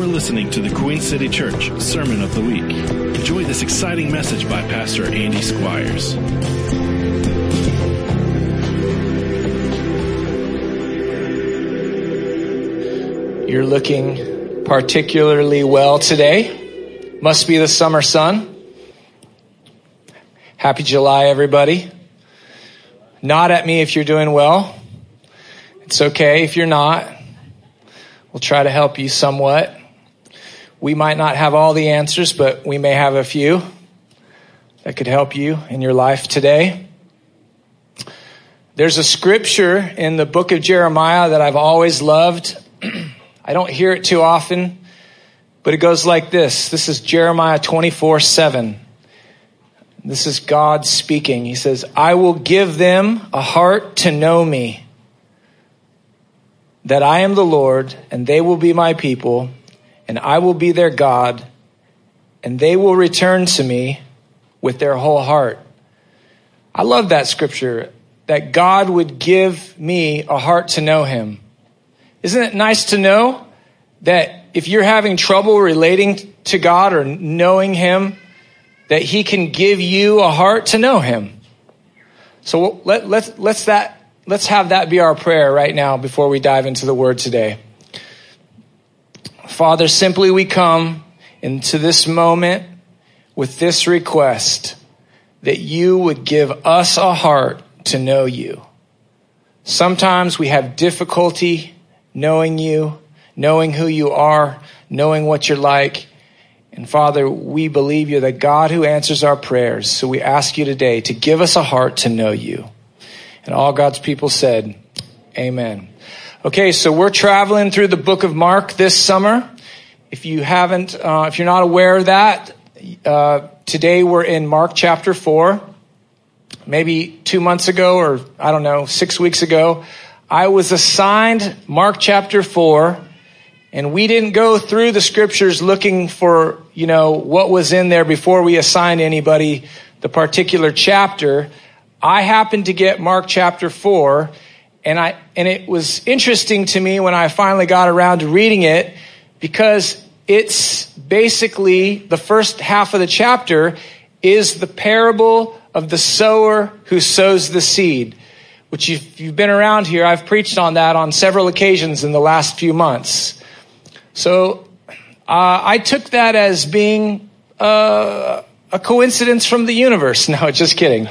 You're listening to the Queen City Church Sermon of the Week. Enjoy this exciting message by Pastor Andy Squires. You're looking particularly well today. Must be the summer sun. Happy July, everybody. Nod at me if you're doing well. It's okay if you're not. We'll try to help you somewhat. We might not have all the answers, but we may have a few that could help you in your life today. There's a scripture in the book of Jeremiah that I've always loved. I don't hear it too often, but it goes like this. This is Jeremiah 24 7. This is God speaking. He says, I will give them a heart to know me, that I am the Lord, and they will be my people, and I will be their God, and they will return to me with their whole heart. I love that scripture that God would give me a heart to know him. Isn't it nice to know that if you're having trouble relating to God or knowing Him, that He can give you a heart to know Him? So let, let's, let's, that, let's have that be our prayer right now before we dive into the Word today. Father, simply we come into this moment with this request that you would give us a heart to know you. Sometimes we have difficulty knowing you, knowing who you are, knowing what you're like. And Father, we believe you're the God who answers our prayers. So we ask you today to give us a heart to know you. And all God's people said, Amen. Okay, so we're traveling through the book of Mark this summer. If you haven't, uh, if you're not aware of that, uh, today we're in Mark chapter 4. Maybe two months ago, or I don't know, six weeks ago, I was assigned Mark chapter 4, and we didn't go through the scriptures looking for, you know, what was in there before we assigned anybody the particular chapter. I happened to get Mark chapter 4, and I and it was interesting to me when I finally got around to reading it because it's basically the first half of the chapter is the parable of the sower who sows the seed which if you've been around here, I've preached on that on several occasions in the last few months. So uh, I took that as being uh, a coincidence from the universe. No, just kidding.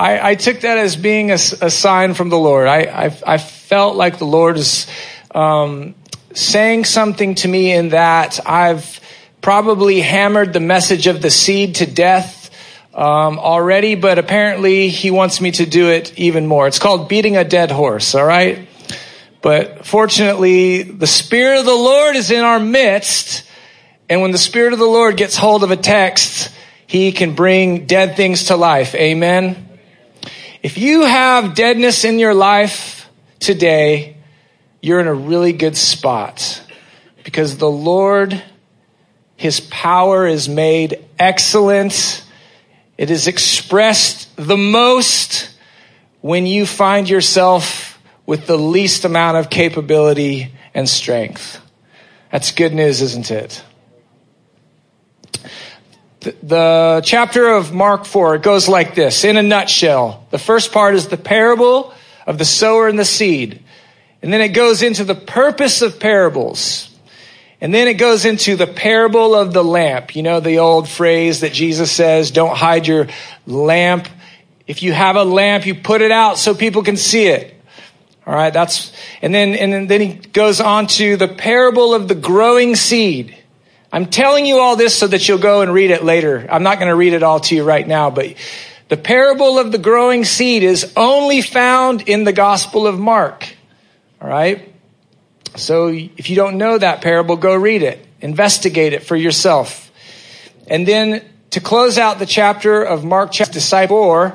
I, I, took that as being a, a sign from the Lord. I, I, I, felt like the Lord is um, saying something to me in that I've probably hammered the message of the seed to death um, already, but apparently he wants me to do it even more. It's called beating a dead horse, all right? But fortunately, the Spirit of the Lord is in our midst. And when the Spirit of the Lord gets hold of a text, he can bring dead things to life. Amen. If you have deadness in your life today, you're in a really good spot because the Lord, his power is made excellent it is expressed the most when you find yourself with the least amount of capability and strength. That's good news, isn't it? The, chapter of Mark 4, it goes like this in a nutshell. The first part is the parable of the sower and the seed. And then it goes into the purpose of parables. And then it goes into the parable of the lamp. You know, the old phrase that Jesus says, don't hide your lamp. If you have a lamp, you put it out so people can see it. All right. That's, and then, and then he goes on to the parable of the growing seed. I'm telling you all this so that you'll go and read it later. I'm not going to read it all to you right now, but the parable of the growing seed is only found in the gospel of Mark. All right. So if you don't know that parable, go read it. Investigate it for yourself. And then to close out the chapter of Mark chapter disciple,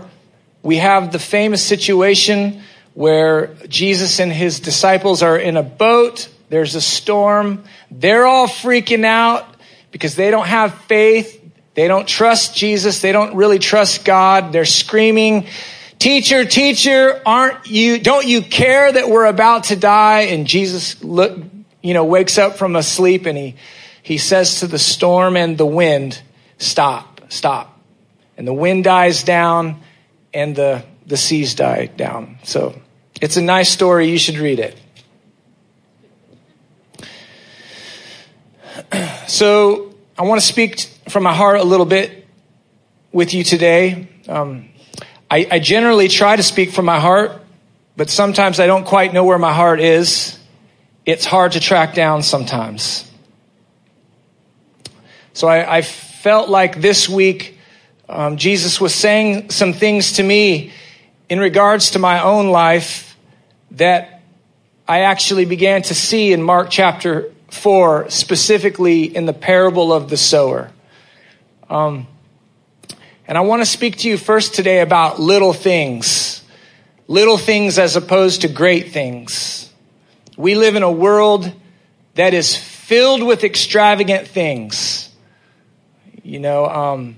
we have the famous situation where Jesus and his disciples are in a boat. There's a storm. They're all freaking out because they don't have faith. They don't trust Jesus. They don't really trust God. They're screaming Teacher, teacher, aren't you, don't you care that we're about to die? And Jesus look, you know, wakes up from a sleep and he, he says to the storm and the wind, stop, stop. And the wind dies down and the, the seas die down. So it's a nice story. You should read it. So I want to speak from my heart a little bit with you today. Um, I, I generally try to speak from my heart, but sometimes I don't quite know where my heart is. It's hard to track down sometimes. So I, I felt like this week um, Jesus was saying some things to me in regards to my own life that I actually began to see in Mark chapter 4, specifically in the parable of the sower. Um, and I want to speak to you first today about little things. Little things as opposed to great things. We live in a world that is filled with extravagant things. You know, um,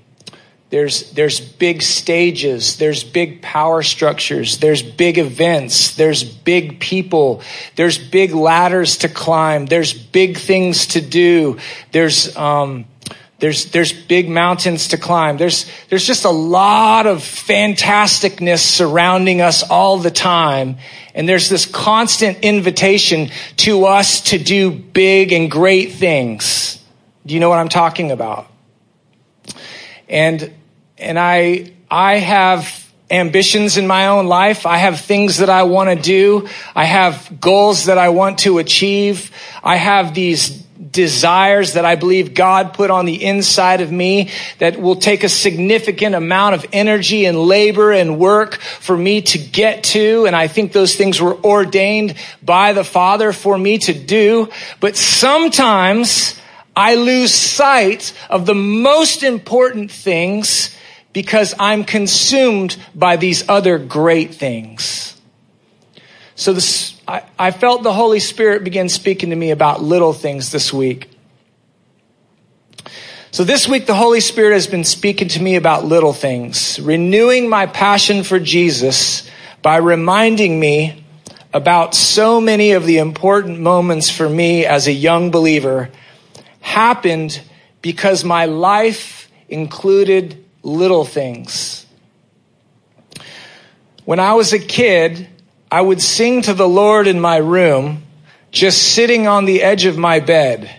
there's, there's big stages. There's big power structures. There's big events. There's big people. There's big ladders to climb. There's big things to do. There's, um, there's, there's big mountains to climb. There's, there's just a lot of fantasticness surrounding us all the time. And there's this constant invitation to us to do big and great things. Do you know what I'm talking about? And, and I, I have ambitions in my own life. I have things that I want to do. I have goals that I want to achieve. I have these desires that I believe God put on the inside of me that will take a significant amount of energy and labor and work for me to get to. And I think those things were ordained by the Father for me to do. But sometimes I lose sight of the most important things because I'm consumed by these other great things. So this, I, I felt the Holy Spirit begin speaking to me about little things this week. So this week, the Holy Spirit has been speaking to me about little things, renewing my passion for Jesus by reminding me about so many of the important moments for me as a young believer happened because my life included little things. When I was a kid, I would sing to the Lord in my room, just sitting on the edge of my bed.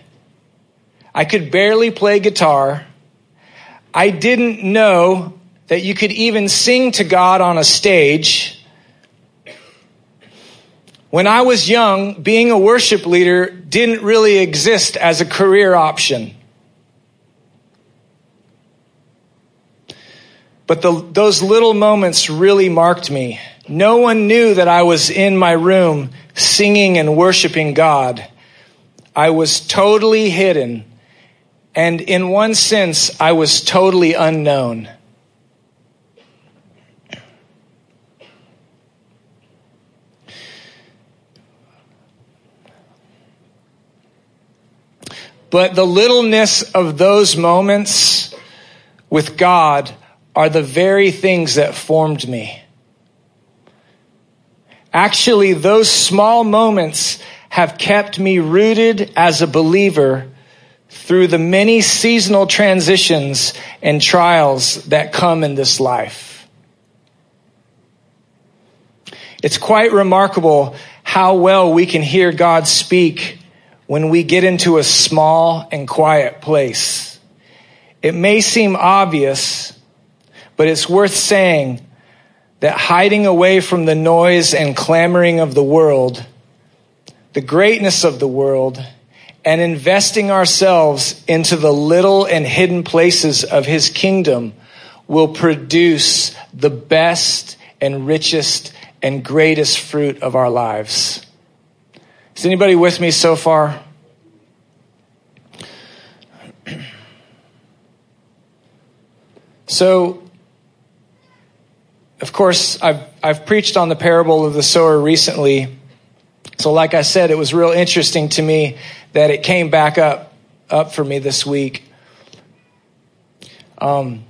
I could barely play guitar. I didn't know that you could even sing to God on a stage. When I was young, being a worship leader didn't really exist as a career option. But the, those little moments really marked me. No one knew that I was in my room singing and worshiping God. I was totally hidden. And in one sense, I was totally unknown. But the littleness of those moments with God are the very things that formed me. Actually, those small moments have kept me rooted as a believer through the many seasonal transitions and trials that come in this life. It's quite remarkable how well we can hear God speak when we get into a small and quiet place. It may seem obvious, but it's worth saying that hiding away from the noise and clamoring of the world, the greatness of the world, and investing ourselves into the little and hidden places of his kingdom will produce the best and richest and greatest fruit of our lives. Is anybody with me so far? So, of course, I've, I've preached on the parable of the sower recently. So, like I said, it was real interesting to me that it came back up, up for me this week. Um,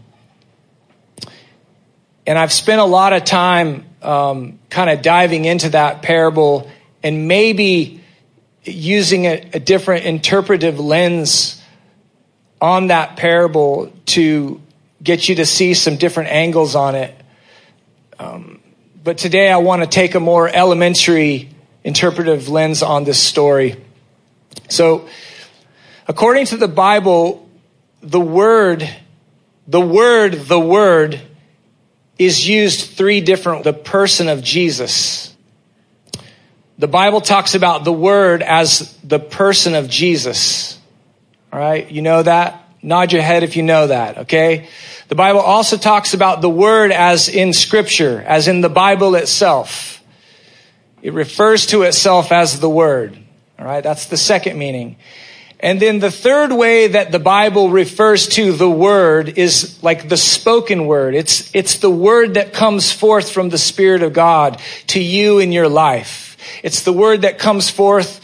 and I've spent a lot of time um, kind of diving into that parable and maybe using a, a different interpretive lens on that parable to get you to see some different angles on it. Um, but today I want to take a more elementary interpretive lens on this story. So, according to the Bible, the word, the word, the word is used three different, the person of Jesus. The Bible talks about the word as the person of Jesus. All right. You know that? Nod your head if you know that. Okay. The Bible also talks about the word as in scripture, as in the Bible itself. It refers to itself as the word. All right. That's the second meaning. And then the third way that the Bible refers to the word is like the spoken word. It's, it's the word that comes forth from the Spirit of God to you in your life. It's the word that comes forth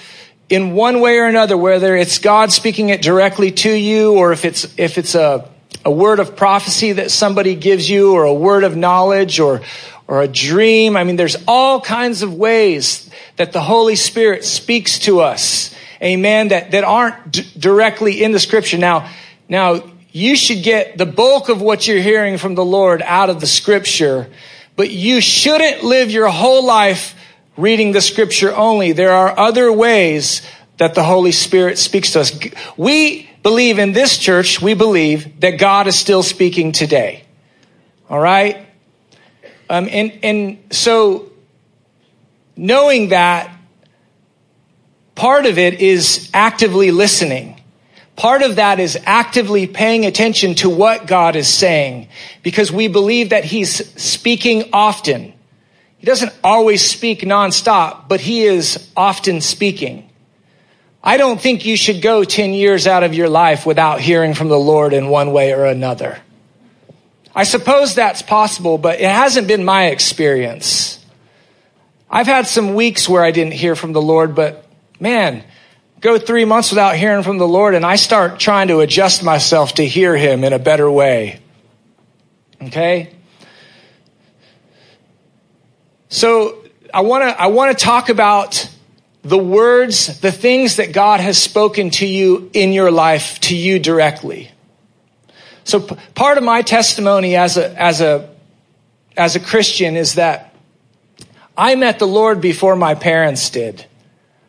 in one way or another, whether it's God speaking it directly to you or if it's, if it's a, a word of prophecy that somebody gives you or a word of knowledge or, or a dream. I mean, there's all kinds of ways that the Holy Spirit speaks to us amen, that, that aren't d- directly in the scripture. Now, now, you should get the bulk of what you're hearing from the Lord out of the scripture, but you shouldn't live your whole life reading the scripture only. There are other ways that the Holy Spirit speaks to us. We believe in this church, we believe that God is still speaking today. All right? Um, and, and so, knowing that, Part of it is actively listening. Part of that is actively paying attention to what God is saying because we believe that He's speaking often. He doesn't always speak nonstop, but He is often speaking. I don't think you should go 10 years out of your life without hearing from the Lord in one way or another. I suppose that's possible, but it hasn't been my experience. I've had some weeks where I didn't hear from the Lord, but man, go three months without hearing from the Lord and I start trying to adjust myself to hear him in a better way. Okay? So I want to I want to talk about the words, the things that God has spoken to you in your life to you directly. So p- part of my testimony as a as a as a Christian is that I met the Lord before my parents did.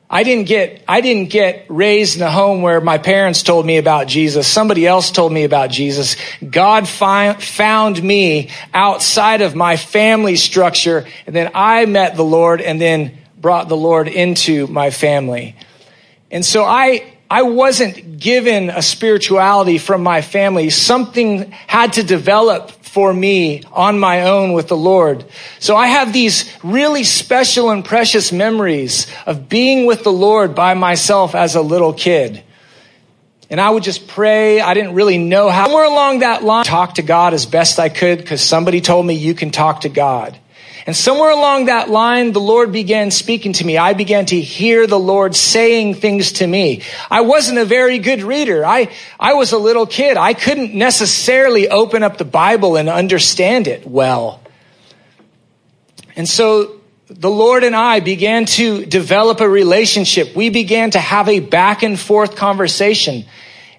I didn't get, I didn't get raised in a home where my parents told me about Jesus. Somebody else told me about Jesus. God fi- found me outside of my family structure. And then I met the Lord and then brought the Lord into my family. And so I, I wasn't given a spirituality from my family. Something had to develop for me on my own with the Lord. So I have these really special and precious memories of being with the Lord by myself as a little kid. And I would just pray. I didn't really know how. Somewhere along that line, talk to God as best I could because somebody told me you can talk to God. And somewhere along that line, the Lord began speaking to me. I began to hear the Lord saying things to me. I wasn't a very good reader. I, I was a little kid. I couldn't necessarily open up the Bible and understand it well. And so the Lord and I began to develop a relationship. We began to have a back and forth conversation.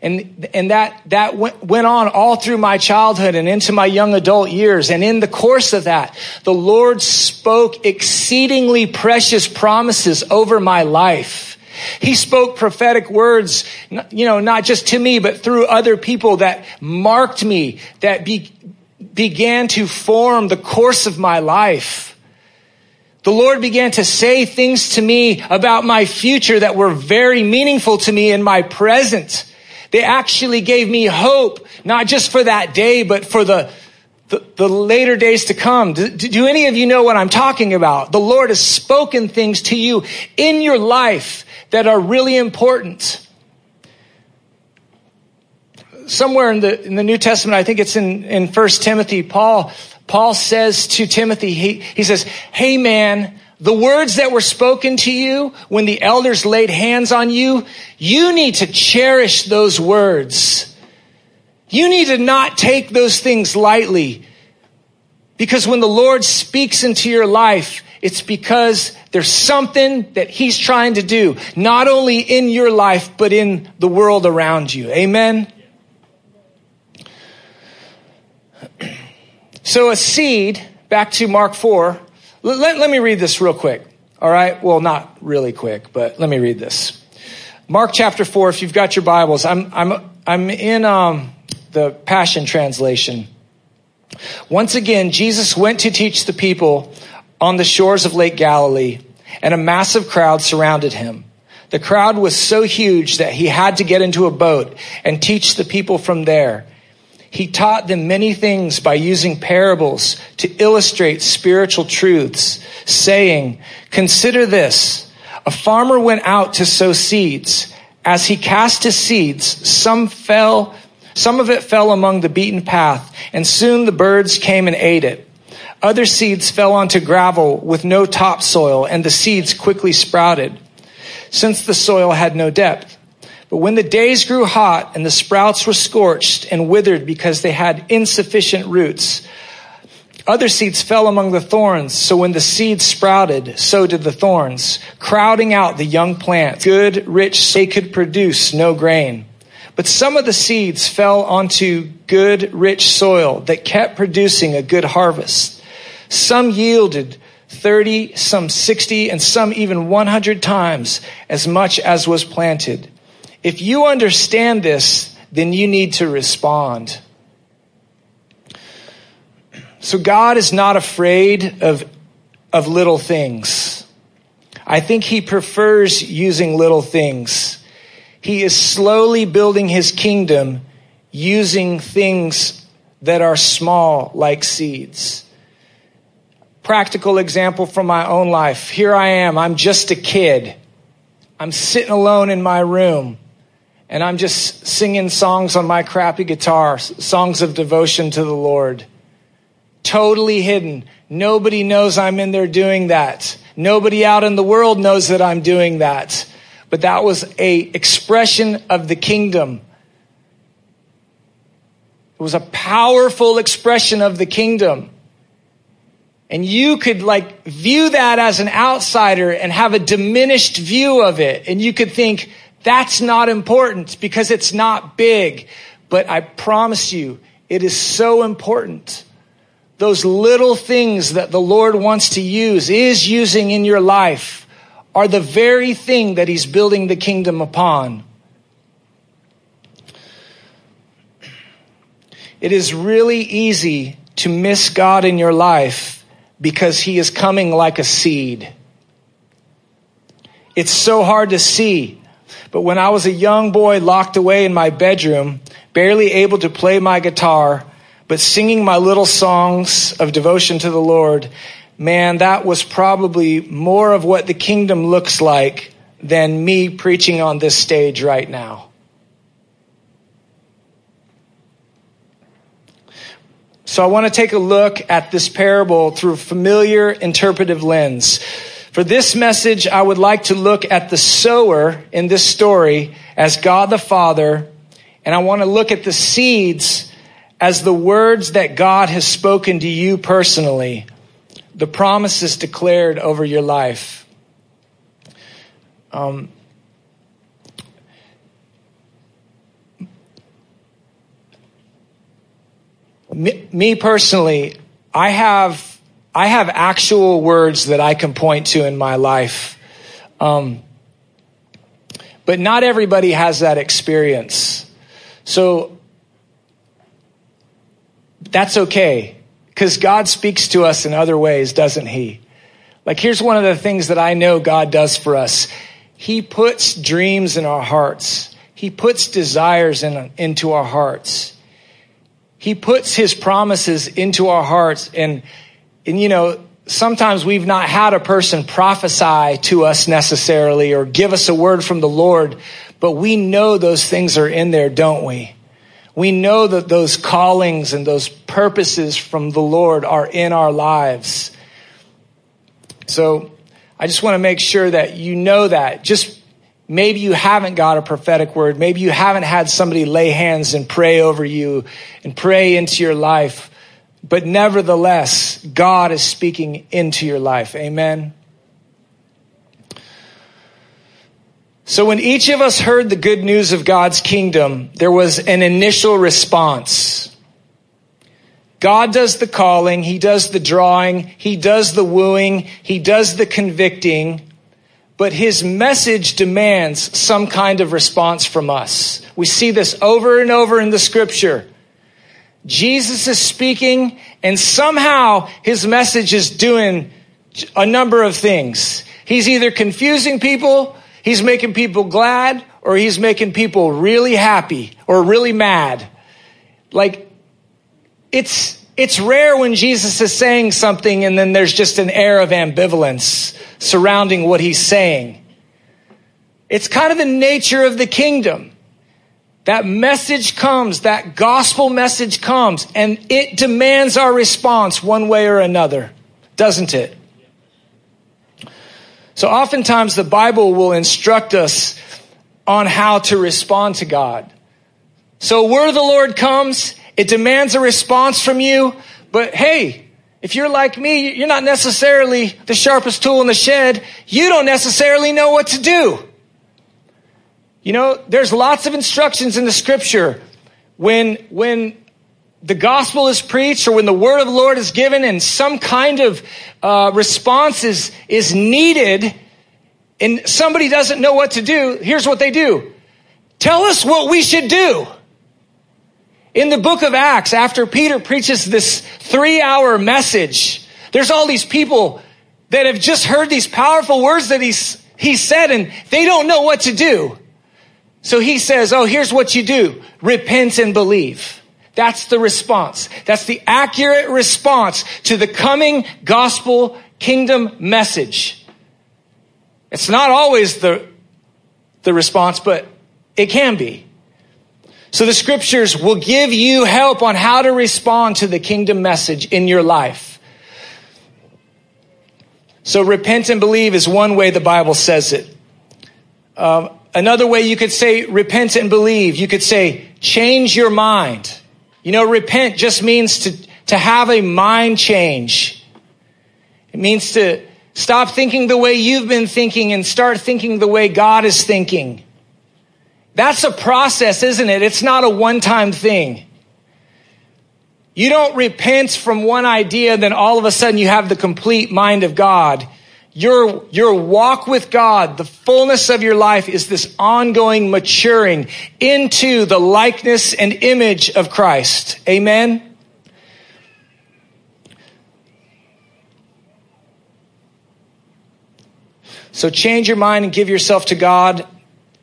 And, and that, that went, went on all through my childhood and into my young adult years. And in the course of that, the Lord spoke exceedingly precious promises over my life. He spoke prophetic words, you know, not just to me, but through other people that marked me, that be, began to form the course of my life. The Lord began to say things to me about my future that were very meaningful to me in my present. They actually gave me hope, not just for that day, but for the, the, the later days to come. Do, do any of you know what I'm talking about? The Lord has spoken things to you in your life that are really important. Somewhere in the, in the New Testament, I think it's in, in 1 Timothy, Paul, Paul says to Timothy, he, he says, Hey man, the words that were spoken to you when the elders laid hands on you, you need to cherish those words. You need to not take those things lightly. Because when the Lord speaks into your life, It's because there's something that he's trying to do, not only in your life, but in the world around you. Amen? So a seed, back to Mark 4, let, let me read this real quick. All right? Well, not really quick, but let me read this. Mark chapter 4, if you've got your Bibles, I'm, I'm, I'm in um, the Passion Translation. Once again, Jesus went to teach the people on the shores of Lake Galilee, and a massive crowd surrounded him. The crowd was so huge that he had to get into a boat and teach the people from there. He taught them many things by using parables to illustrate spiritual truths, saying, Consider this. A farmer went out to sow seeds. As he cast his seeds, some fell, some of it fell among the beaten path, and soon the birds came and ate it. Other seeds fell onto gravel with no topsoil, and the seeds quickly sprouted, since the soil had no depth. But when the days grew hot and the sprouts were scorched and withered because they had insufficient roots, other seeds fell among the thorns. So when the seeds sprouted, so did the thorns, crowding out the young plants. Good, rich, they could produce no grain. But some of the seeds fell onto good, rich soil that kept producing a good harvest. Some yielded 30, some 60, and some even 100 times as much as was planted. If you understand this, then you need to respond. So God is not afraid of, of little things. I think he prefers using little things. He is slowly building his kingdom using things that are small like seeds. Practical example from my own life. Here I am. I'm just a kid. I'm sitting alone in my room and I'm just singing songs on my crappy guitar, songs of devotion to the Lord. Totally hidden. Nobody knows I'm in there doing that. Nobody out in the world knows that I'm doing that. But that was a expression of the kingdom. It was a powerful expression of the kingdom. And you could like view that as an outsider and have a diminished view of it. And you could think, that's not important because it's not big. But I promise you, it is so important. Those little things that the Lord wants to use, is using in your life, are the very thing that He's building the kingdom upon. It is really easy to miss God in your life because He is coming like a seed. It's so hard to see. But when I was a young boy locked away in my bedroom, barely able to play my guitar, but singing my little songs of devotion to the Lord, man, that was probably more of what the kingdom looks like than me preaching on this stage right now. So I want to take a look at this parable through a familiar interpretive lens. For this message, I would like to look at the sower in this story as God the Father, and I want to look at the seeds as the words that God has spoken to you personally, the promises declared over your life. Um, me, me personally, I have I have actual words that I can point to in my life. Um, but not everybody has that experience. So that's okay because God speaks to us in other ways, doesn't He? Like, here's one of the things that I know God does for us He puts dreams in our hearts, He puts desires in, into our hearts, He puts His promises into our hearts. And and you know, sometimes we've not had a person prophesy to us necessarily or give us a word from the Lord, but we know those things are in there, don't we? We know that those callings and those purposes from the Lord are in our lives. So I just want to make sure that you know that. Just maybe you haven't got a prophetic word. Maybe you haven't had somebody lay hands and pray over you and pray into your life but nevertheless, God is speaking into your life. Amen. So when each of us heard the good news of God's kingdom, there was an initial response. God does the calling, He does the drawing, He does the wooing, He does the convicting, but His message demands some kind of response from us. We see this over and over in the scripture. Jesus is speaking, and somehow His message is doing a number of things. He's either confusing people, He's making people glad, or He's making people really happy or really mad. Like, it's, it's rare when Jesus is saying something and then there's just an air of ambivalence surrounding what he's saying. It's kind of the nature of the kingdom. That message comes, that gospel message comes, and it demands our response one way or another, doesn't it? So oftentimes the Bible will instruct us on how to respond to God. So where the Lord comes, it demands a response from you. But hey, if you're like me, you're not necessarily the sharpest tool in the shed. You don't necessarily know what to do. You know, there's lots of instructions in the scripture when, when the gospel is preached or when the word of the Lord is given and some kind of uh, response is, is needed and somebody doesn't know what to do, here's what they do. Tell us what we should do. In the book of Acts, after Peter preaches this three hour message, there's all these people that have just heard these powerful words that he's, he said and they don't know what to do. So he says, Oh, here's what you do. Repent and believe. That's the response. That's the accurate response to the coming gospel kingdom message. It's not always the, the response, but it can be. So the scriptures will give you help on how to respond to the kingdom message in your life. So repent and believe is one way the Bible says it. Um, another way you could say repent and believe. You could say change your mind. You know, repent just means to, to have a mind change. It means to stop thinking the way you've been thinking and start thinking the way God is thinking. That's a process, isn't it? It's not a one time thing. You don't repent from one idea, then all of a sudden you have the complete mind of God. Your, your walk with God, the fullness of your life is this ongoing maturing into the likeness and image of Christ. Amen? So change your mind and give yourself to God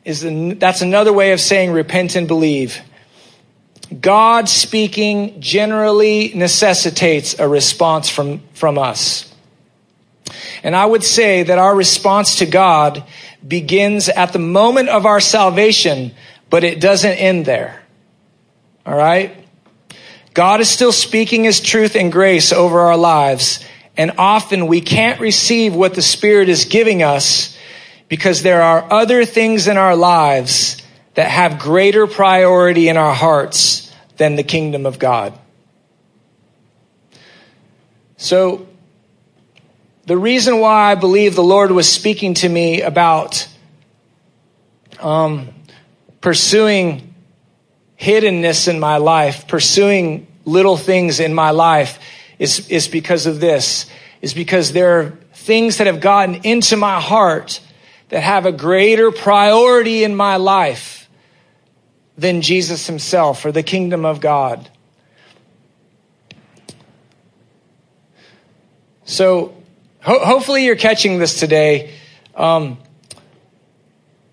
is the, that's another way of saying repent and believe. God speaking generally necessitates a response from, from us. And I would say that our response to God begins at the moment of our salvation, but it doesn't end there. All right? God is still speaking his truth and grace over our lives. And often we can't receive what the Spirit is giving us because there are other things in our lives that have greater priority in our hearts than the kingdom of God. So, the reason why I believe the Lord was speaking to me about um, pursuing hiddenness in my life, pursuing little things in my life, is, is because of this. Is because there are things that have gotten into my heart that have a greater priority in my life than Jesus himself or the kingdom of God. So, ho- hopefully, you're catching this today. Um,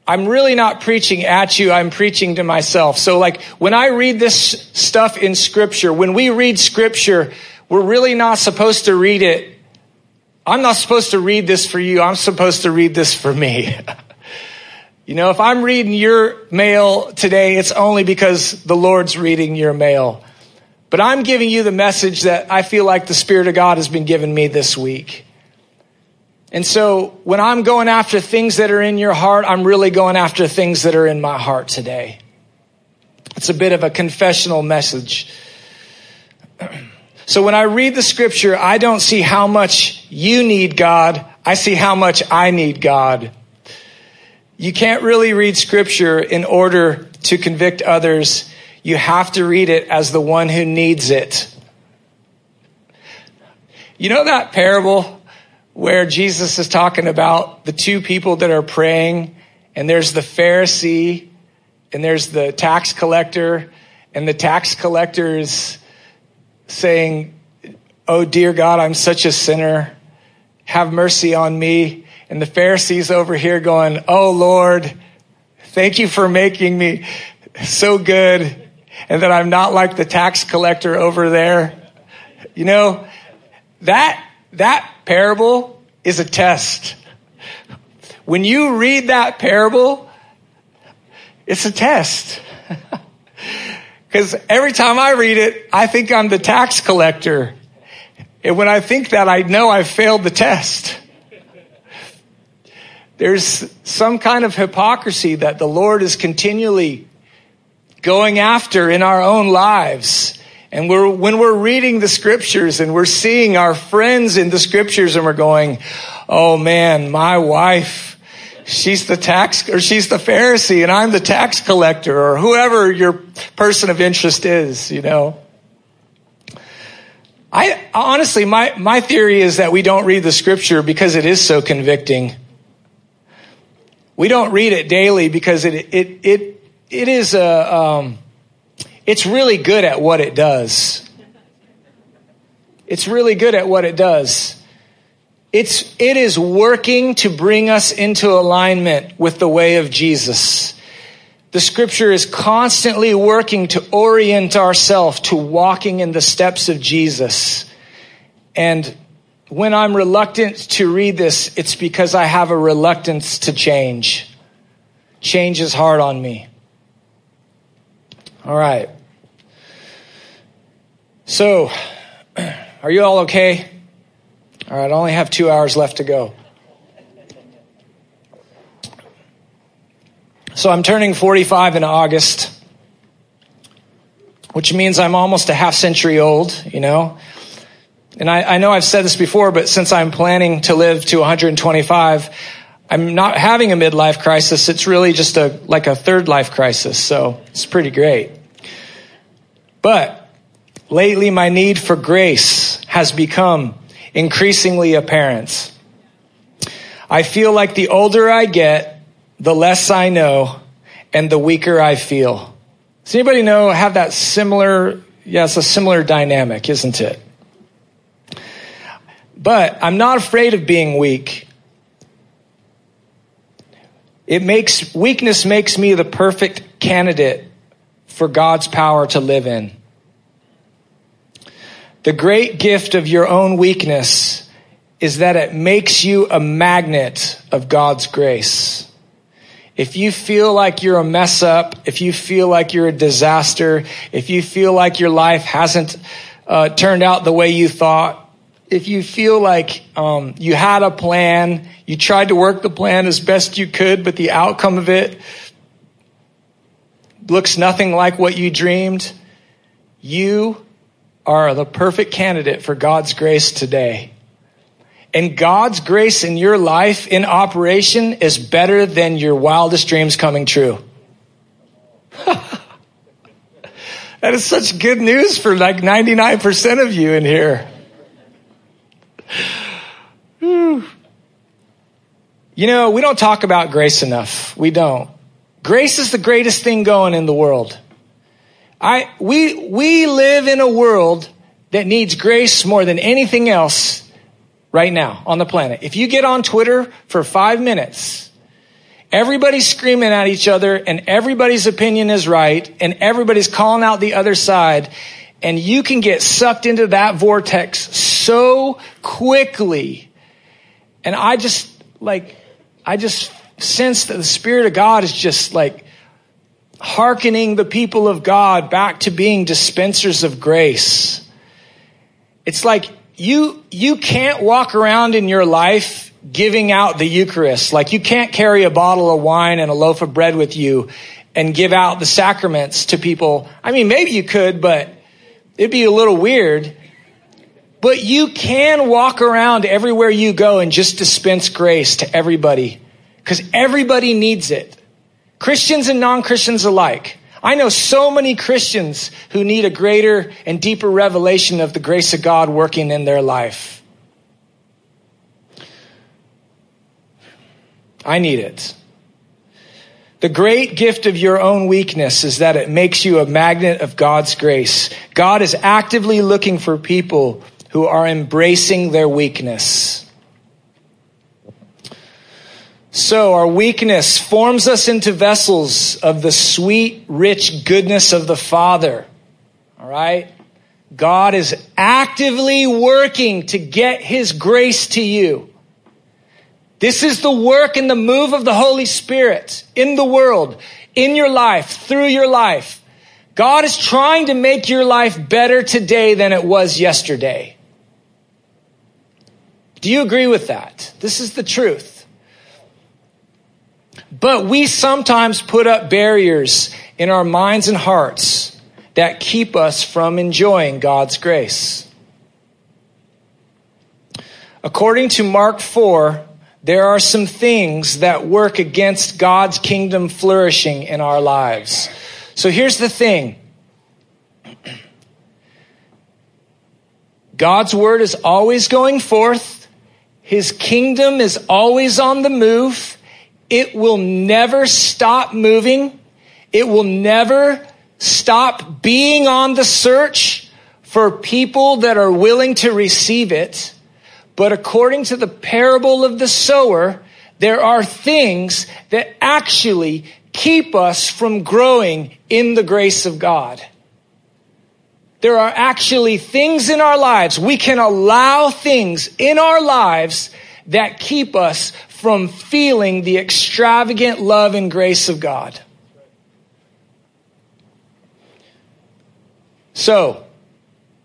I'm really not preaching at you, I'm preaching to myself. So, like, when I read this stuff in Scripture, when we read Scripture, we're really not supposed to read it I'm not supposed to read this for you. I'm supposed to read this for me. you know, if I'm reading your mail today, it's only because the Lord's reading your mail. But I'm giving you the message that I feel like the Spirit of God has been giving me this week. And so when I'm going after things that are in your heart, I'm really going after things that are in my heart today. It's a bit of a confessional message. So when I read the scripture, I don't see how much you need God. I see how much I need God. You can't really read scripture in order to convict others. You have to read it as the one who needs it. You know that parable where Jesus is talking about the two people that are praying and there's the Pharisee and there's the tax collector and the tax collector is saying, Oh dear God, I'm such a sinner. Have mercy on me. And the Pharisees over here going, Oh Lord, thank you for making me so good and that I'm not like the tax collector over there. You know, that, that parable is a test. When you read that parable, it's a test. Because every time I read it, I think I'm the tax collector. And when I think that, I know I've failed the test. There's some kind of hypocrisy that the Lord is continually going after in our own lives. And we're, when we're reading the scriptures and we're seeing our friends in the scriptures and we're going, oh man, my wife, she's the tax, or she's the Pharisee and I'm the tax collector or whoever your person of interest is, you know. I honestly, my, my theory is that we don't read the scripture because it is so convicting. We don't read it daily because it, it, it, it is a, um, it's really good at what it does. It's really good at what it does. It's, it is working to bring us into alignment with the way of Jesus. The scripture is constantly working to orient ourselves to walking in the steps of Jesus. And when I'm reluctant to read this, it's because I have a reluctance to change. Change is hard on me. All right. So, are you all okay? All right, I only have two hours left to go. So I'm turning 45 in August, which means I'm almost a half century old, you know. And I, I, know I've said this before, but since I'm planning to live to 125, I'm not having a midlife crisis. It's really just a, like a third life crisis. So it's pretty great. But lately my need for grace has become increasingly apparent. I feel like the older I get, the less I know and the weaker I feel. Does anybody know, have that similar, yeah, it's a similar dynamic, isn't it? But I'm not afraid of being weak. It makes, weakness makes me the perfect candidate for God's power to live in. The great gift of your own weakness is that it makes you a magnet of God's grace. If you feel like you're a mess up, if you feel like you're a disaster, if you feel like your life hasn't uh, turned out the way you thought, if you feel like um, you had a plan, you tried to work the plan as best you could, but the outcome of it looks nothing like what you dreamed, you are the perfect candidate for God's grace today. And God's grace in your life in operation is better than your wildest dreams coming true. that is such good news for like 99% of you in here. You know, we don't talk about grace enough. We don't. Grace is the greatest thing going in the world. I, we, we live in a world that needs grace more than anything else right now on the planet. If you get on Twitter for five minutes, everybody's screaming at each other and everybody's opinion is right and everybody's calling out the other side and you can get sucked into that vortex so quickly. And I just like, I just sense that the Spirit of God is just like hearkening the people of God back to being dispensers of grace. It's like you, you can't walk around in your life giving out the Eucharist. Like you can't carry a bottle of wine and a loaf of bread with you and give out the sacraments to people. I mean, maybe you could, but it'd be a little weird. But you can walk around everywhere you go and just dispense grace to everybody because everybody needs it. Christians and non-Christians alike. I know so many Christians who need a greater and deeper revelation of the grace of God working in their life. I need it. The great gift of your own weakness is that it makes you a magnet of God's grace. God is actively looking for people who are embracing their weakness. So our weakness forms us into vessels of the sweet, rich goodness of the Father. All right? God is actively working to get His grace to you. This is the work and the move of the Holy Spirit in the world, in your life, through your life. God is trying to make your life better today than it was yesterday. Do you agree with that? This is the truth. But we sometimes put up barriers in our minds and hearts that keep us from enjoying God's grace. According to Mark 4, there are some things that work against God's kingdom flourishing in our lives. So here's the thing. God's word is always going forth. His kingdom is always on the move. It will never stop moving. It will never stop being on the search for people that are willing to receive it. But according to the parable of the sower, there are things that actually keep us from growing in the grace of God. There are actually things in our lives. We can allow things in our lives that keep us from feeling the extravagant love and grace of God. So,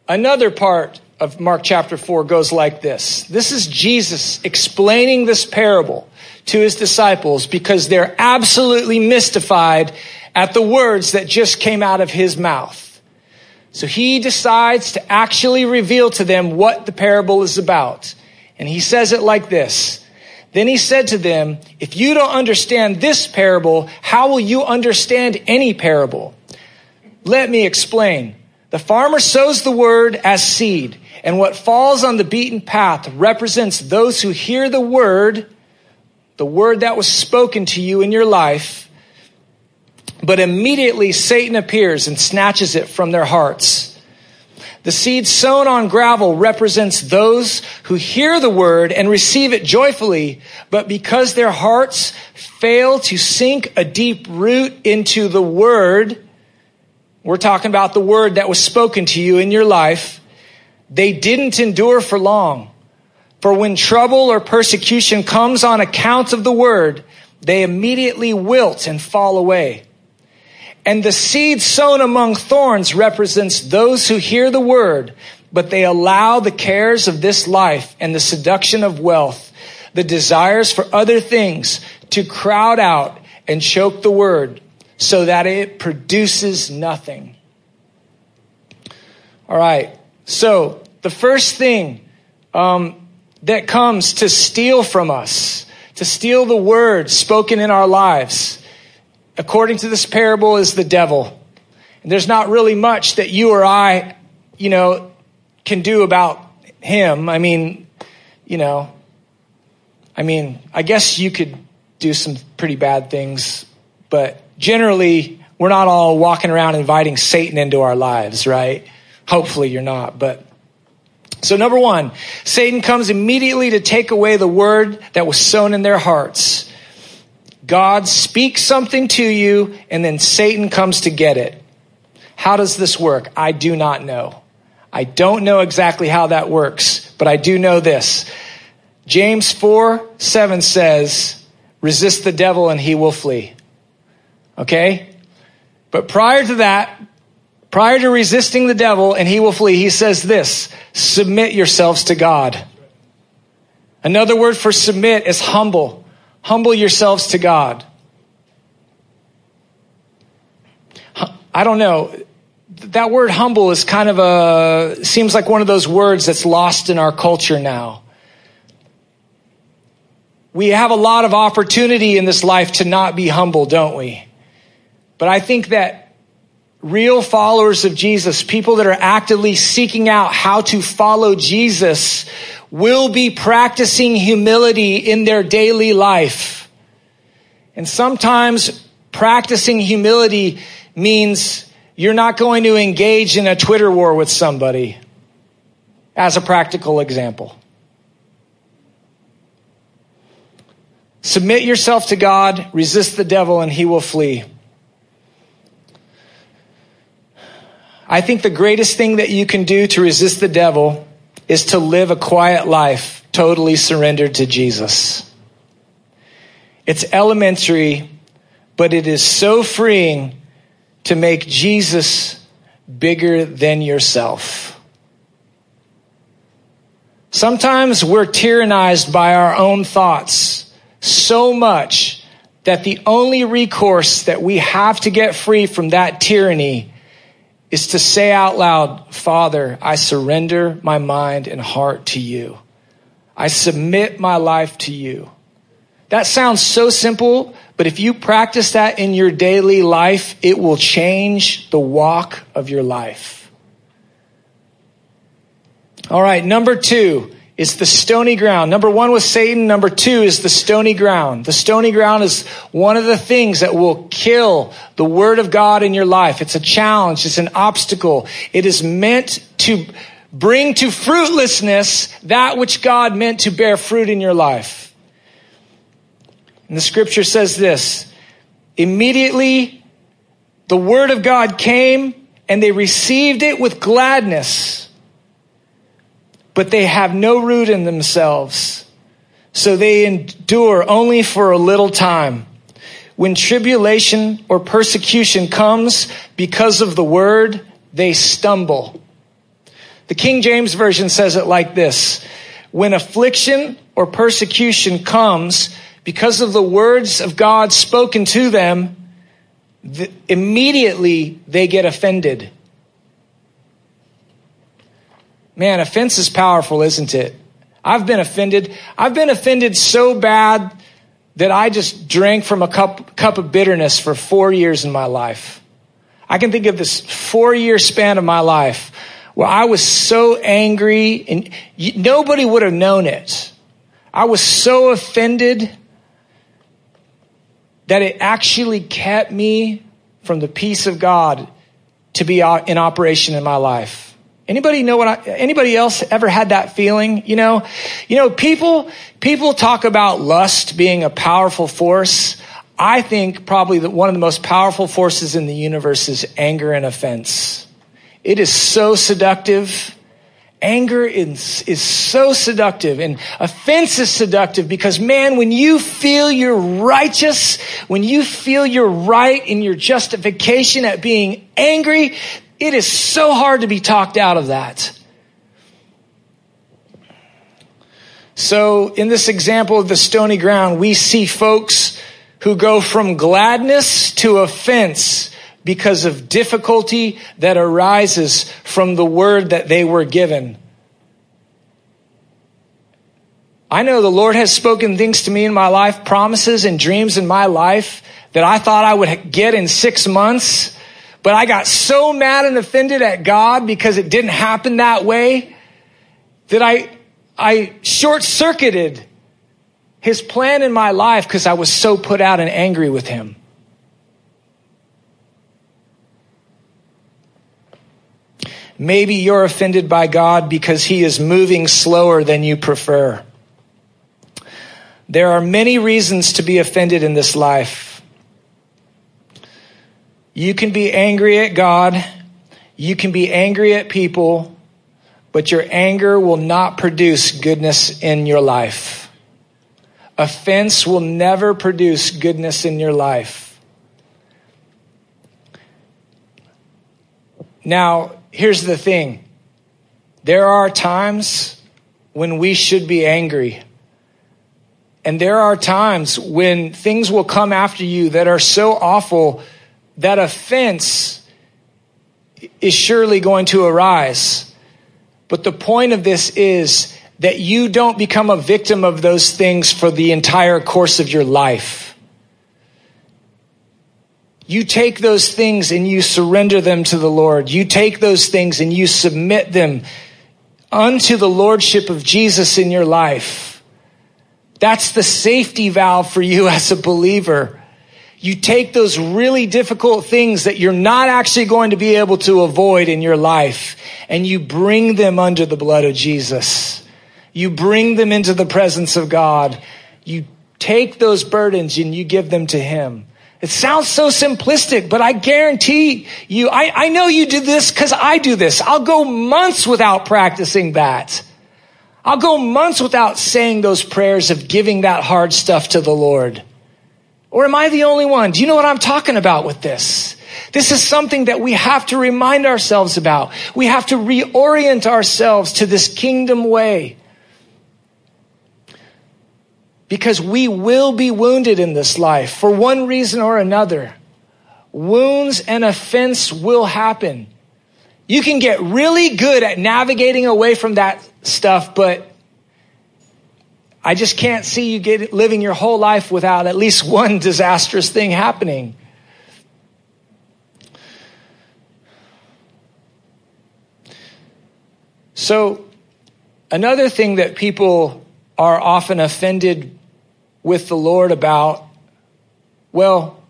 another part of Mark chapter 4 goes like this. This is Jesus explaining this parable to his disciples because they're absolutely mystified at the words that just came out of his mouth. So he decides to actually reveal to them what the parable is about. And he says it like this. Then he said to them, if you don't understand this parable, how will you understand any parable? Let me explain. The farmer sows the word as seed, and what falls on the beaten path represents those who hear the word, the word that was spoken to you in your life, but immediately Satan appears and snatches it from their hearts. The seed sown on gravel represents those who hear the word and receive it joyfully, but because their hearts fail to sink a deep root into the word, we're talking about the word that was spoken to you in your life, they didn't endure for long. For when trouble or persecution comes on account of the word, they immediately wilt and fall away. And the seed sown among thorns represents those who hear the word, but they allow the cares of this life and the seduction of wealth, the desires for other things to crowd out and choke the word so that it produces nothing. All right. So the first thing um, that comes to steal from us, to steal the word spoken in our lives, according to this parable, is the devil. And there's not really much that you or I, you know, can do about him. I mean, you know, I mean, I guess you could do some pretty bad things, but generally, we're not all walking around inviting Satan into our lives, right? Hopefully, you're not, but so number one, Satan comes immediately to take away the word that was sown in their hearts. God speaks something to you and then Satan comes to get it. How does this work? I do not know. I don't know exactly how that works, but I do know this. James 4 7 says, resist the devil and he will flee. Okay? But prior to that, prior to resisting the devil and he will flee, he says this submit yourselves to God. Another word for submit is humble. Humble yourselves to God. I don't know. that word humble is kind of a, seems like one of those words that's lost in our culture now. We have a lot of opportunity in this life to not be humble, don't we? But I think that real followers of Jesus, people that are actively seeking out how to follow Jesus, will be practicing humility in their daily life. And sometimes practicing humility means you're not going to engage in a Twitter war with somebody, as a practical example. Submit yourself to God, resist the devil, and he will flee. I think the greatest thing that you can do to resist the devil is to live a quiet life totally surrendered to Jesus. It's elementary, but it is so freeing to make Jesus bigger than yourself. Sometimes we're tyrannized by our own thoughts so much that the only recourse that we have to get free from that tyranny is to say out loud, Father, I surrender my mind and heart to you. I submit my life to you. That sounds so simple, but if you practice that in your daily life, it will change the walk of your life. All right, number two is the stony ground. Number one was Satan. Number two is the stony ground. The stony ground is one of the things that will kill the word of God in your life. It's a challenge. It's an obstacle. It is meant to bring to fruitlessness that which God meant to bear fruit in your life. And the scripture says this, immediately the word of God came and they received it with gladness but they have no root in themselves. So they endure only for a little time. When tribulation or persecution comes because of the word, they stumble. The King James Version says it like this. When affliction or persecution comes because of the words of God spoken to them, the, immediately they get offended. Man, offense is powerful, isn't it? I've been offended. I've been offended so bad that I just drank from a cup, cup of bitterness for four years in my life. I can think of this four year span of my life where I was so angry and nobody would have known it. I was so offended that it actually kept me from the peace of God to be in operation in my life. Anybody know what I, anybody else ever had that feeling? You know, you know, people, people talk about lust being a powerful force. I think probably that one of the most powerful forces in the universe is anger and offense. It is so seductive. Anger is, is so seductive and offense is seductive because man, when you feel you're righteous, when you feel you're right in your justification at being angry, it is so hard to be talked out of that. So, in this example of the stony ground, we see folks who go from gladness to offense because of difficulty that arises from the word that they were given. I know the Lord has spoken things to me in my life, promises and dreams in my life that I thought I would get in six months but I got so mad and offended at God because it didn't happen that way that I, I short circuited his plan in my life because I was so put out and angry with him. Maybe you're offended by God because he is moving slower than you prefer. There are many reasons to be offended in this life. You can be angry at God. You can be angry at people, but your anger will not produce goodness in your life. Offense will never produce goodness in your life. Now, here's the thing. There are times when we should be angry. And there are times when things will come after you that are so awful that offense is surely going to arise. But the point of this is that you don't become a victim of those things for the entire course of your life. You take those things and you surrender them to the Lord. You take those things and you submit them unto the Lordship of Jesus in your life. That's the safety valve for you as a believer. You take those really difficult things that you're not actually going to be able to avoid in your life and you bring them under the blood of Jesus. You bring them into the presence of God. You take those burdens and you give them to Him. It sounds so simplistic, but I guarantee you, I, I know you do this because I do this. I'll go months without practicing that. I'll go months without saying those prayers of giving that hard stuff to the Lord. Or am I the only one? Do you know what I'm talking about with this? This is something that we have to remind ourselves about. We have to reorient ourselves to this kingdom way. Because we will be wounded in this life for one reason or another. Wounds and offense will happen. You can get really good at navigating away from that stuff, but I just can't see you get, living your whole life without at least one disastrous thing happening. So, another thing that people are often offended with the Lord about, well,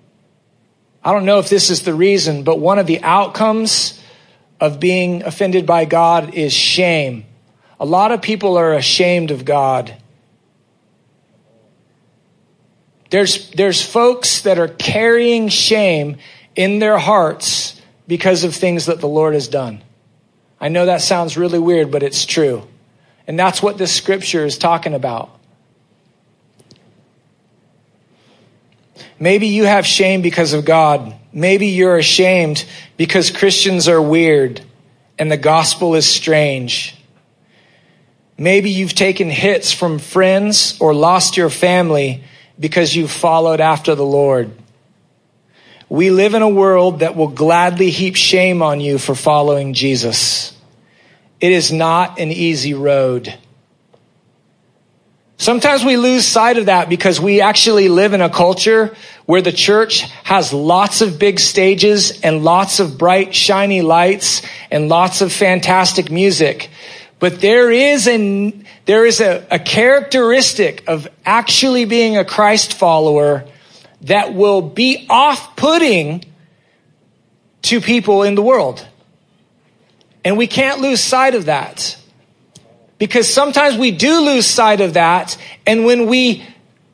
I don't know if this is the reason, but one of the outcomes of being offended by God is shame. A lot of people are ashamed of God. There's, there's folks that are carrying shame in their hearts because of things that the Lord has done. I know that sounds really weird, but it's true. And that's what this scripture is talking about. Maybe you have shame because of God. Maybe you're ashamed because Christians are weird and the gospel is strange. Maybe you've taken hits from friends or lost your family because you've followed after the Lord. We live in a world that will gladly heap shame on you for following Jesus. It is not an easy road. Sometimes we lose sight of that because we actually live in a culture where the church has lots of big stages and lots of bright, shiny lights and lots of fantastic music. But there is an, there is a, a characteristic of actually being a Christ follower that will be off-putting to people in the world. And we can't lose sight of that. Because sometimes we do lose sight of that. And when we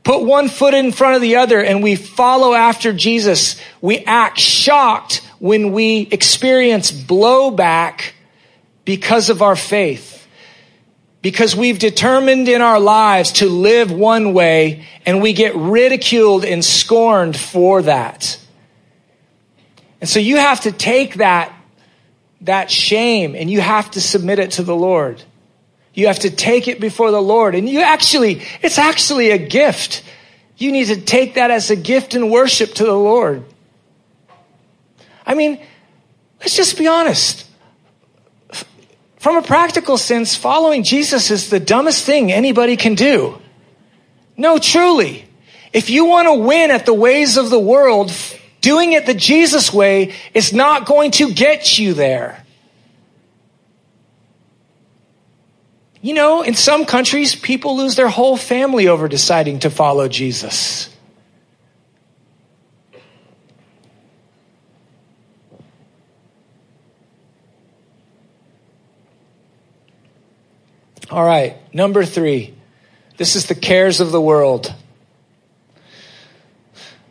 put one foot in front of the other and we follow after Jesus, we act shocked when we experience blowback because of our faith. Because we've determined in our lives to live one way and we get ridiculed and scorned for that. And so you have to take that, that shame and you have to submit it to the Lord. You have to take it before the Lord. And you actually, it's actually a gift. You need to take that as a gift and worship to the Lord. I mean, let's just be honest. From a practical sense, following Jesus is the dumbest thing anybody can do. No, truly. If you want to win at the ways of the world, doing it the Jesus way is not going to get you there. You know, in some countries, people lose their whole family over deciding to follow Jesus. All right, number three. This is the cares of the world.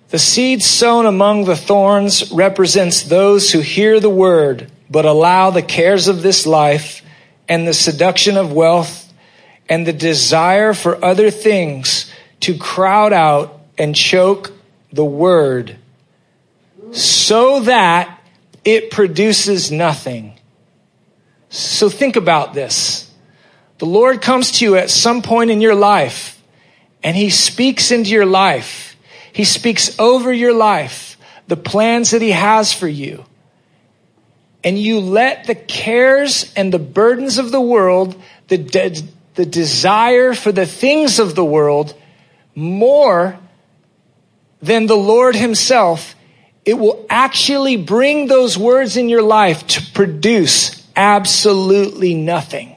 The seed sown among the thorns represents those who hear the word, but allow the cares of this life and the seduction of wealth and the desire for other things to crowd out and choke the word so that it produces nothing. So think about this. The Lord comes to you at some point in your life and he speaks into your life. He speaks over your life, the plans that he has for you. and you let the cares and the burdens of the world, the, de- the desire for the things of the world, more than the Lord Himself, it will actually bring those words in your life to produce absolutely nothing.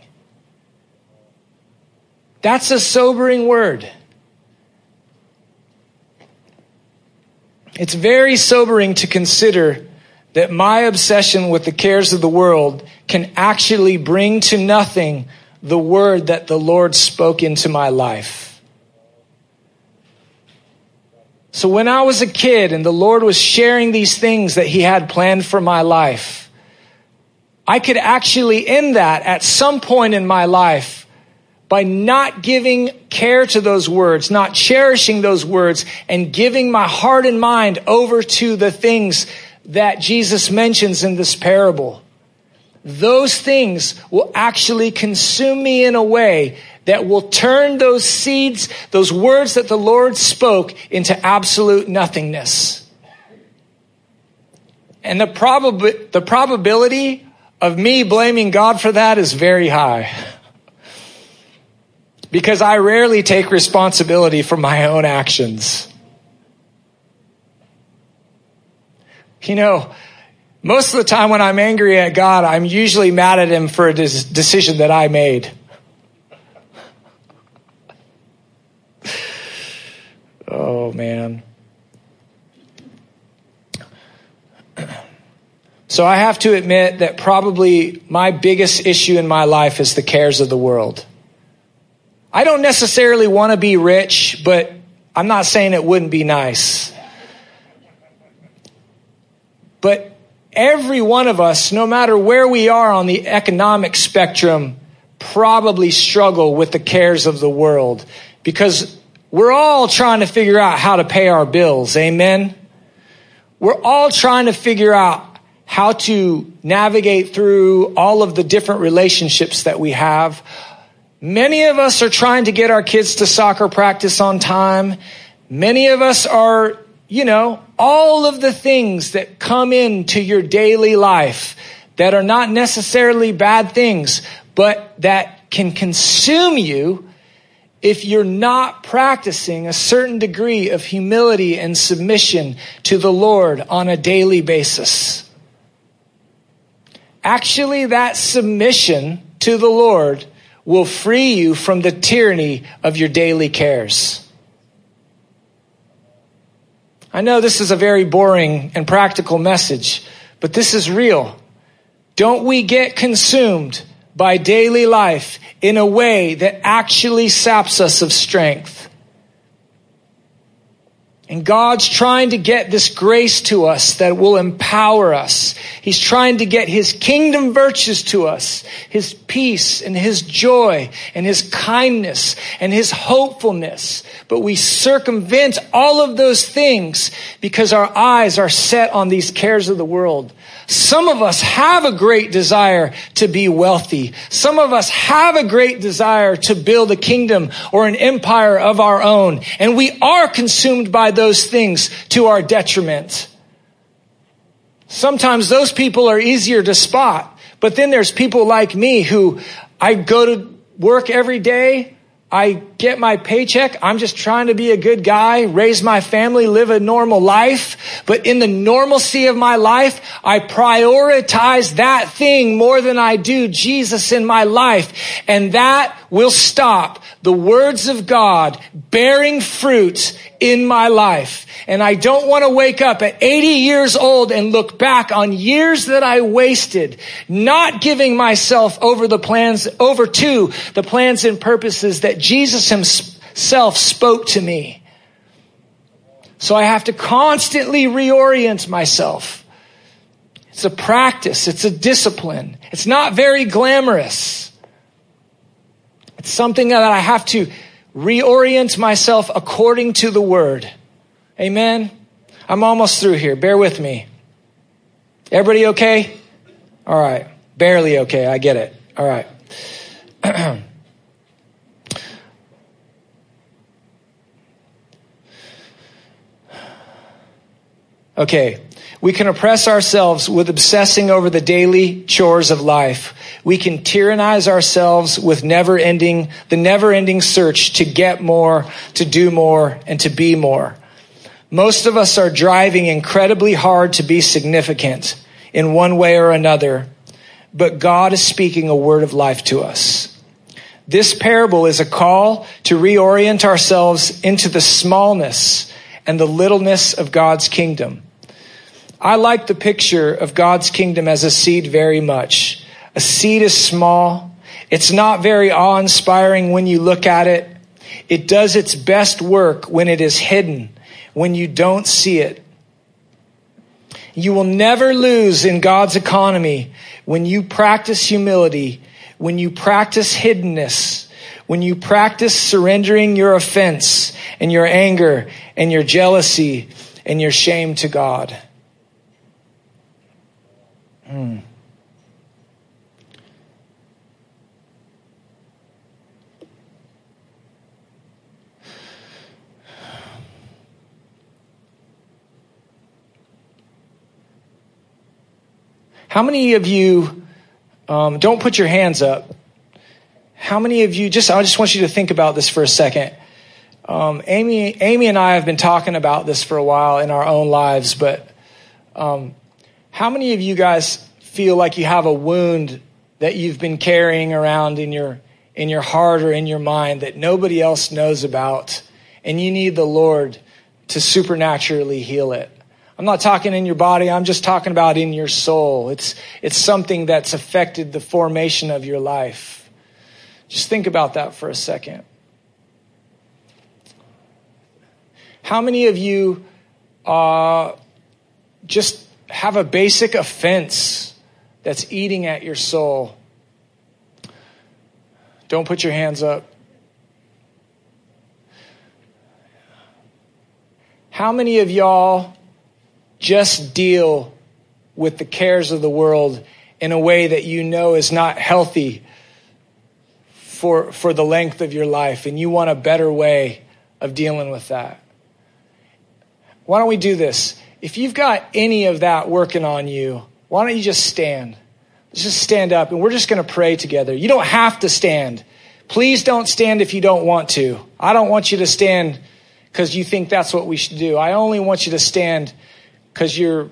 That's a sobering word. It's very sobering to consider that my obsession with the cares of the world can actually bring to nothing the word that the Lord spoke into my life. So when I was a kid and the Lord was sharing these things that He had planned for my life, I could actually end that at some point in my life by not giving care to those words, not cherishing those words, and giving my heart and mind over to the things that Jesus mentions in this parable. Those things will actually consume me in a way that will turn those seeds, those words that the Lord spoke into absolute nothingness. And the, probab- the probability of me blaming God for that is very high. because I rarely take responsibility for my own actions. You know, most of the time when I'm angry at God, I'm usually mad at Him for a decision that I made. Oh, man. So I have to admit that probably my biggest issue in my life is the cares of the world. I don't necessarily want to be rich, but I'm not saying it wouldn't be nice. But every one of us, no matter where we are on the economic spectrum, probably struggle with the cares of the world because we're all trying to figure out how to pay our bills. Amen. We're all trying to figure out how to navigate through all of the different relationships that we have. Many of us are trying to get our kids to soccer practice on time. Many of us are, you know, all of the things that come into your daily life that are not necessarily bad things, but that can consume you if you're not practicing a certain degree of humility and submission to the Lord on a daily basis. Actually, that submission to the Lord will free you from the tyranny of your daily cares. I know this is a very boring and practical message, but this is real. Don't we get consumed by daily life in a way that actually saps us of strength. And God's trying to get this grace to us that will empower us. He's trying to get His kingdom virtues to us, His peace and His joy and His kindness and His hopefulness. But we circumvent all of those things because our eyes are set on these cares of the world. Some of us have a great desire to be wealthy. Some of us have a great desire to build a kingdom or an empire of our own. And we are consumed by those things to our detriment. Sometimes those people are easier to spot. But then there's people like me who I go to work every day I get my paycheck. I'm just trying to be a good guy, raise my family, live a normal life. But in the normalcy of my life, I prioritize that thing more than I do Jesus in my life. And that will stop the words of God bearing fruit in my life. And I don't want to wake up at 80 years old and look back on years that I wasted not giving myself over the plans, over to the plans and purposes that Jesus himself spoke to me. So I have to constantly reorient myself. It's a practice. It's a discipline. It's not very glamorous. It's something that I have to reorient myself according to the word. Amen. I'm almost through here. Bear with me. Everybody okay? All right. Barely okay. I get it. All right. okay. We can oppress ourselves with obsessing over the daily chores of life. We can tyrannize ourselves with never ending, the never ending search to get more, to do more, and to be more. Most of us are driving incredibly hard to be significant in one way or another, but God is speaking a word of life to us. This parable is a call to reorient ourselves into the smallness and the littleness of God's kingdom. I like the picture of God's kingdom as a seed very much. A seed is small. It's not very awe inspiring when you look at it. It does its best work when it is hidden, when you don't see it. You will never lose in God's economy when you practice humility, when you practice hiddenness, when you practice surrendering your offense and your anger and your jealousy and your shame to God. How many of you, um, don't put your hands up. How many of you, just, I just want you to think about this for a second. Um, Amy, Amy and I have been talking about this for a while in our own lives, but um, how many of you guys feel like you have a wound that you've been carrying around in your in your heart or in your mind that nobody else knows about, and you need the Lord to supernaturally heal it? I'm not talking in your body, I'm just talking about in your soul. It's, it's something that's affected the formation of your life. Just think about that for a second. How many of you uh, just have a basic offense that's eating at your soul? Don't put your hands up. How many of y'all just deal with the cares of the world in a way that you know is not healthy for, for the length of your life, and you want a better way of dealing with that. Why don't we do this? If you've got any of that working on you, why don't you just stand? Just stand up and we're just going to pray together. You don't have to stand. Please don't stand if you don't want to. I don't want you to stand because you think that's what we should do. I only want you to stand because you're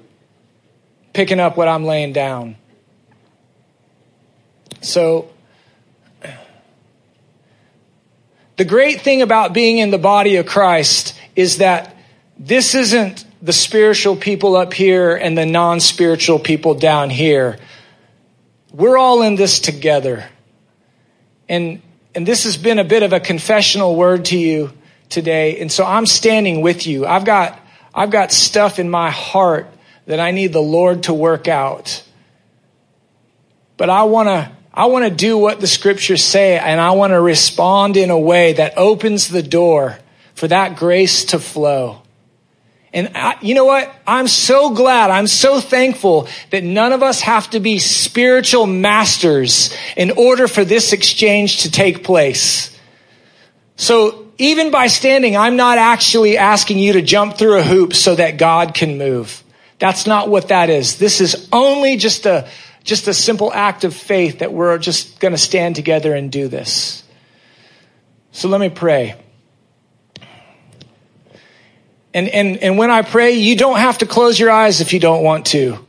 picking up what I'm laying down. So, the great thing about being in the body of Christ is that this isn't the spiritual people up here and the non spiritual people down here. We're all in this together. And, and this has been a bit of a confessional word to you today. And so I'm standing with you. I've got I've got stuff in my heart that I need the Lord to work out. But I want to I want to do what the scriptures say and I want to respond in a way that opens the door for that grace to flow. And I, you know what? I'm so glad, I'm so thankful that none of us have to be spiritual masters in order for this exchange to take place. So even by standing, I'm not actually asking you to jump through a hoop so that God can move. That's not what that is. This is only just a, just a simple act of faith that we're just going to stand together and do this. So let me pray. And, and, and when I pray, you don't have to close your eyes if you don't want to.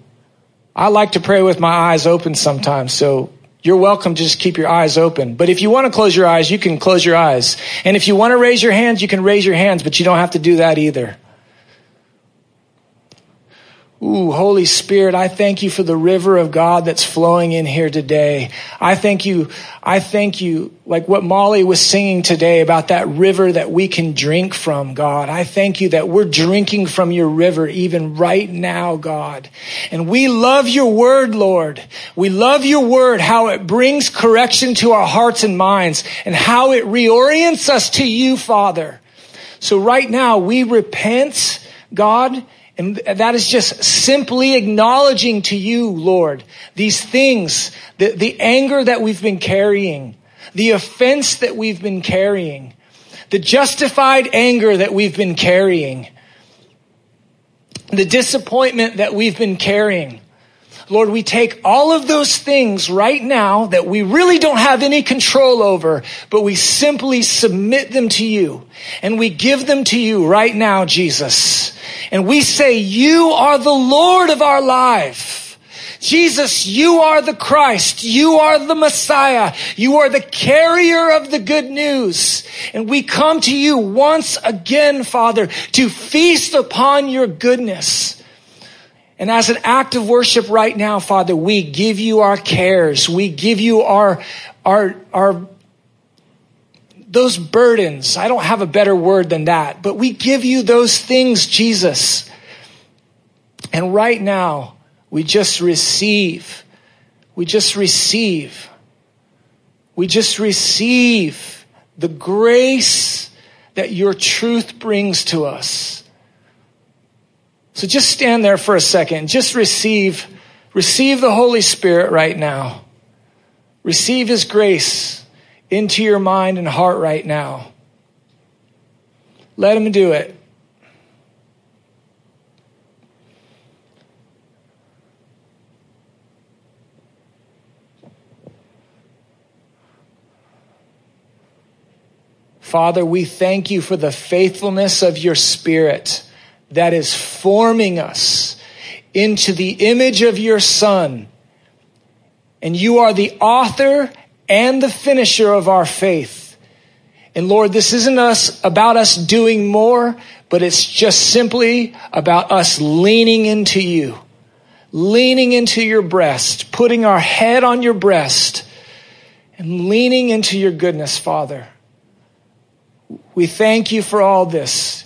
I like to pray with my eyes open sometimes, so you're welcome to just keep your eyes open. But if you want to close your eyes, you can close your eyes. And if you want to raise your hands, you can raise your hands, but you don't have to do that either. Ooh, Holy Spirit, I thank you for the river of God that's flowing in here today. I thank you. I thank you, like what Molly was singing today about that river that we can drink from, God. I thank you that we're drinking from your river even right now, God. And we love your word, Lord. We love your word, how it brings correction to our hearts and minds and how it reorients us to you, Father. So right now we repent, God, and that is just simply acknowledging to you, Lord, these things, the, the anger that we've been carrying, the offense that we've been carrying, the justified anger that we've been carrying, the disappointment that we've been carrying. Lord, we take all of those things right now that we really don't have any control over, but we simply submit them to you and we give them to you right now, Jesus. And we say, you are the Lord of our life. Jesus, you are the Christ. You are the Messiah. You are the carrier of the good news. And we come to you once again, Father, to feast upon your goodness. And as an act of worship right now, Father, we give you our cares. We give you our, our, our, those burdens. I don't have a better word than that, but we give you those things, Jesus. And right now, we just receive. We just receive. We just receive the grace that your truth brings to us. So just stand there for a second. Just receive, receive the Holy Spirit right now. Receive His grace into your mind and heart right now. Let Him do it. Father, we thank you for the faithfulness of your Spirit that is forming us into the image of your Son. And you are the author and the finisher of our faith. And Lord, this isn't us about us doing more, but it's just simply about us leaning into you, leaning into your breast, putting our head on your breast, and leaning into your goodness, Father. We thank you for all this.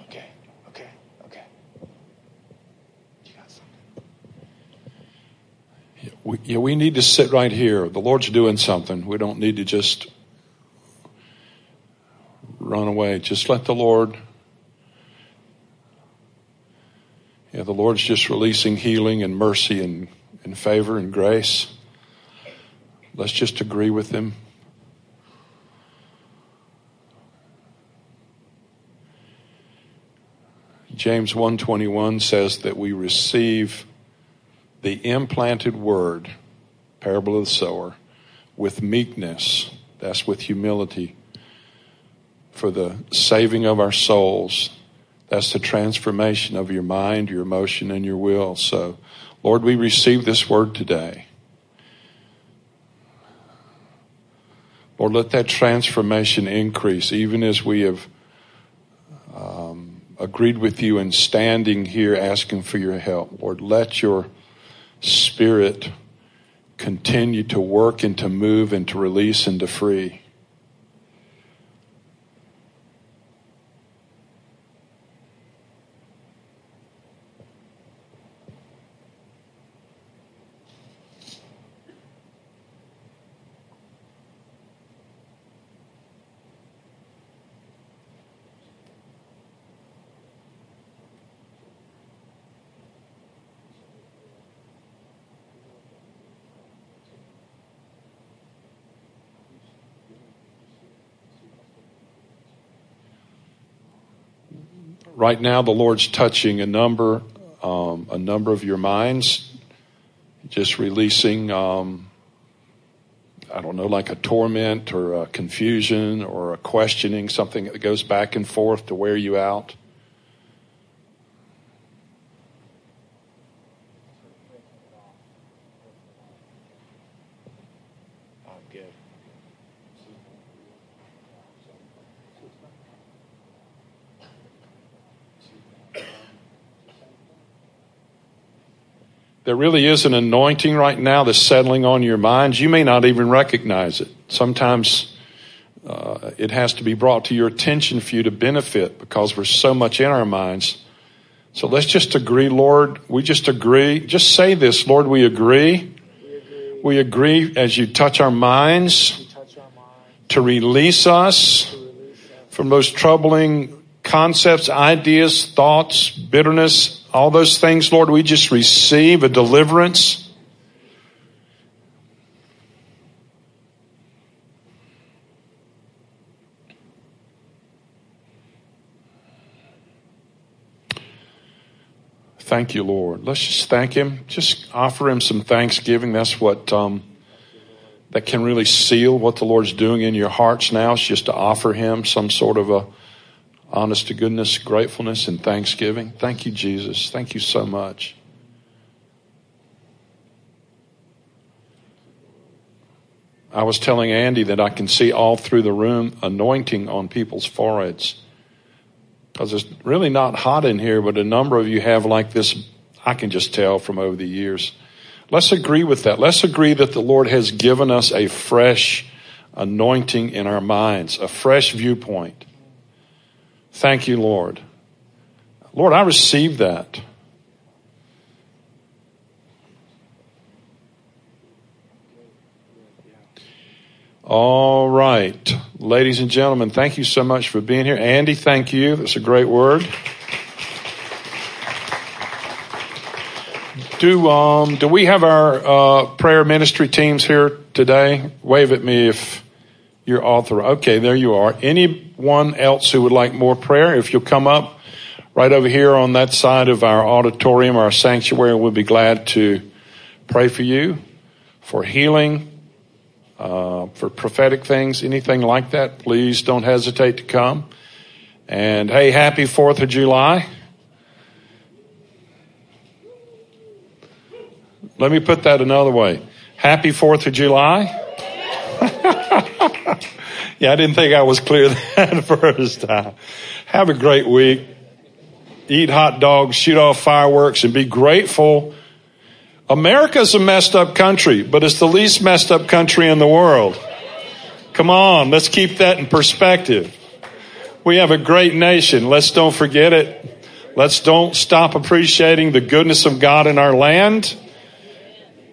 Okay, okay, okay. You got something? We, yeah, we need to sit right here. The Lord's doing something. We don't need to just run away. Just let the Lord. Yeah, the Lord's just releasing healing and mercy and, and favor and grace. Let's just agree with Him. James 121 says that we receive the implanted word, parable of the sower, with meekness, that's with humility, for the saving of our souls. That's the transformation of your mind, your emotion, and your will. So, Lord, we receive this word today. Lord, let that transformation increase even as we have um, agreed with you in standing here asking for your help. Lord, let your spirit continue to work and to move and to release and to free. Right now the Lord's touching a number, um, a number of your minds, just releasing, um, I don't know, like a torment or a confusion or a questioning, something that goes back and forth to wear you out. There really is an anointing right now that's settling on your minds. You may not even recognize it. Sometimes uh, it has to be brought to your attention for you to benefit because there's so much in our minds. So let's just agree, Lord. We just agree. Just say this, Lord, we agree. We agree, as you touch our minds to release us from those troubling concepts, ideas, thoughts, bitterness, all those things, Lord, we just receive a deliverance. Thank you, Lord. Let's just thank Him. Just offer Him some thanksgiving. That's what um, that can really seal what the Lord's doing in your hearts now. It's just to offer Him some sort of a honest to goodness, gratefulness, and thanksgiving. Thank you, Jesus. Thank you so much. I was telling Andy that I can see all through the room anointing on people's foreheads. Because it's really not hot in here, but a number of you have like this, I can just tell from over the years. Let's agree with that. Let's agree that the Lord has given us a fresh anointing in our minds, a fresh viewpoint. Thank you, Lord. Lord, I receive that. All right. Ladies and gentlemen, thank you so much for being here. Andy, thank you. That's a great word. Do um, do we have our uh, prayer ministry teams here today? Wave at me if you're author. Okay, there you are. Anyone else who would like more prayer? If you'll come up right over here on that side of our auditorium, our sanctuary, we'll be glad to pray for you for healing, uh, for prophetic things, anything like that, please don't hesitate to come. And hey, happy 4th of July. Let me put that another way. Happy 4th of July. yeah, I didn't think I was clear that first time. Have a great week. Eat hot dogs, shoot off fireworks, and be grateful America's a messed up country, but it's the least messed up country in the world. Come on, let's keep that in perspective. We have a great nation. Let's don't forget it. Let's don't stop appreciating the goodness of God in our land.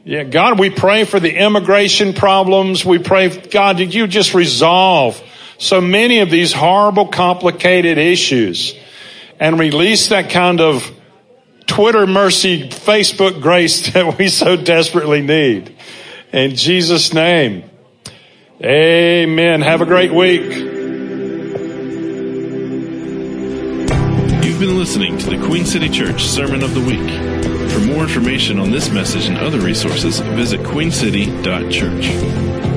Yeah, God, we pray for the immigration problems. We pray, God, did you just resolve so many of these horrible, complicated issues and release that kind of Twitter mercy, Facebook grace that we so desperately need. In Jesus' name. Amen. Have a great week. You've been listening to the Queen City Church Sermon of the Week. For more information on this message and other resources, visit queencity.church.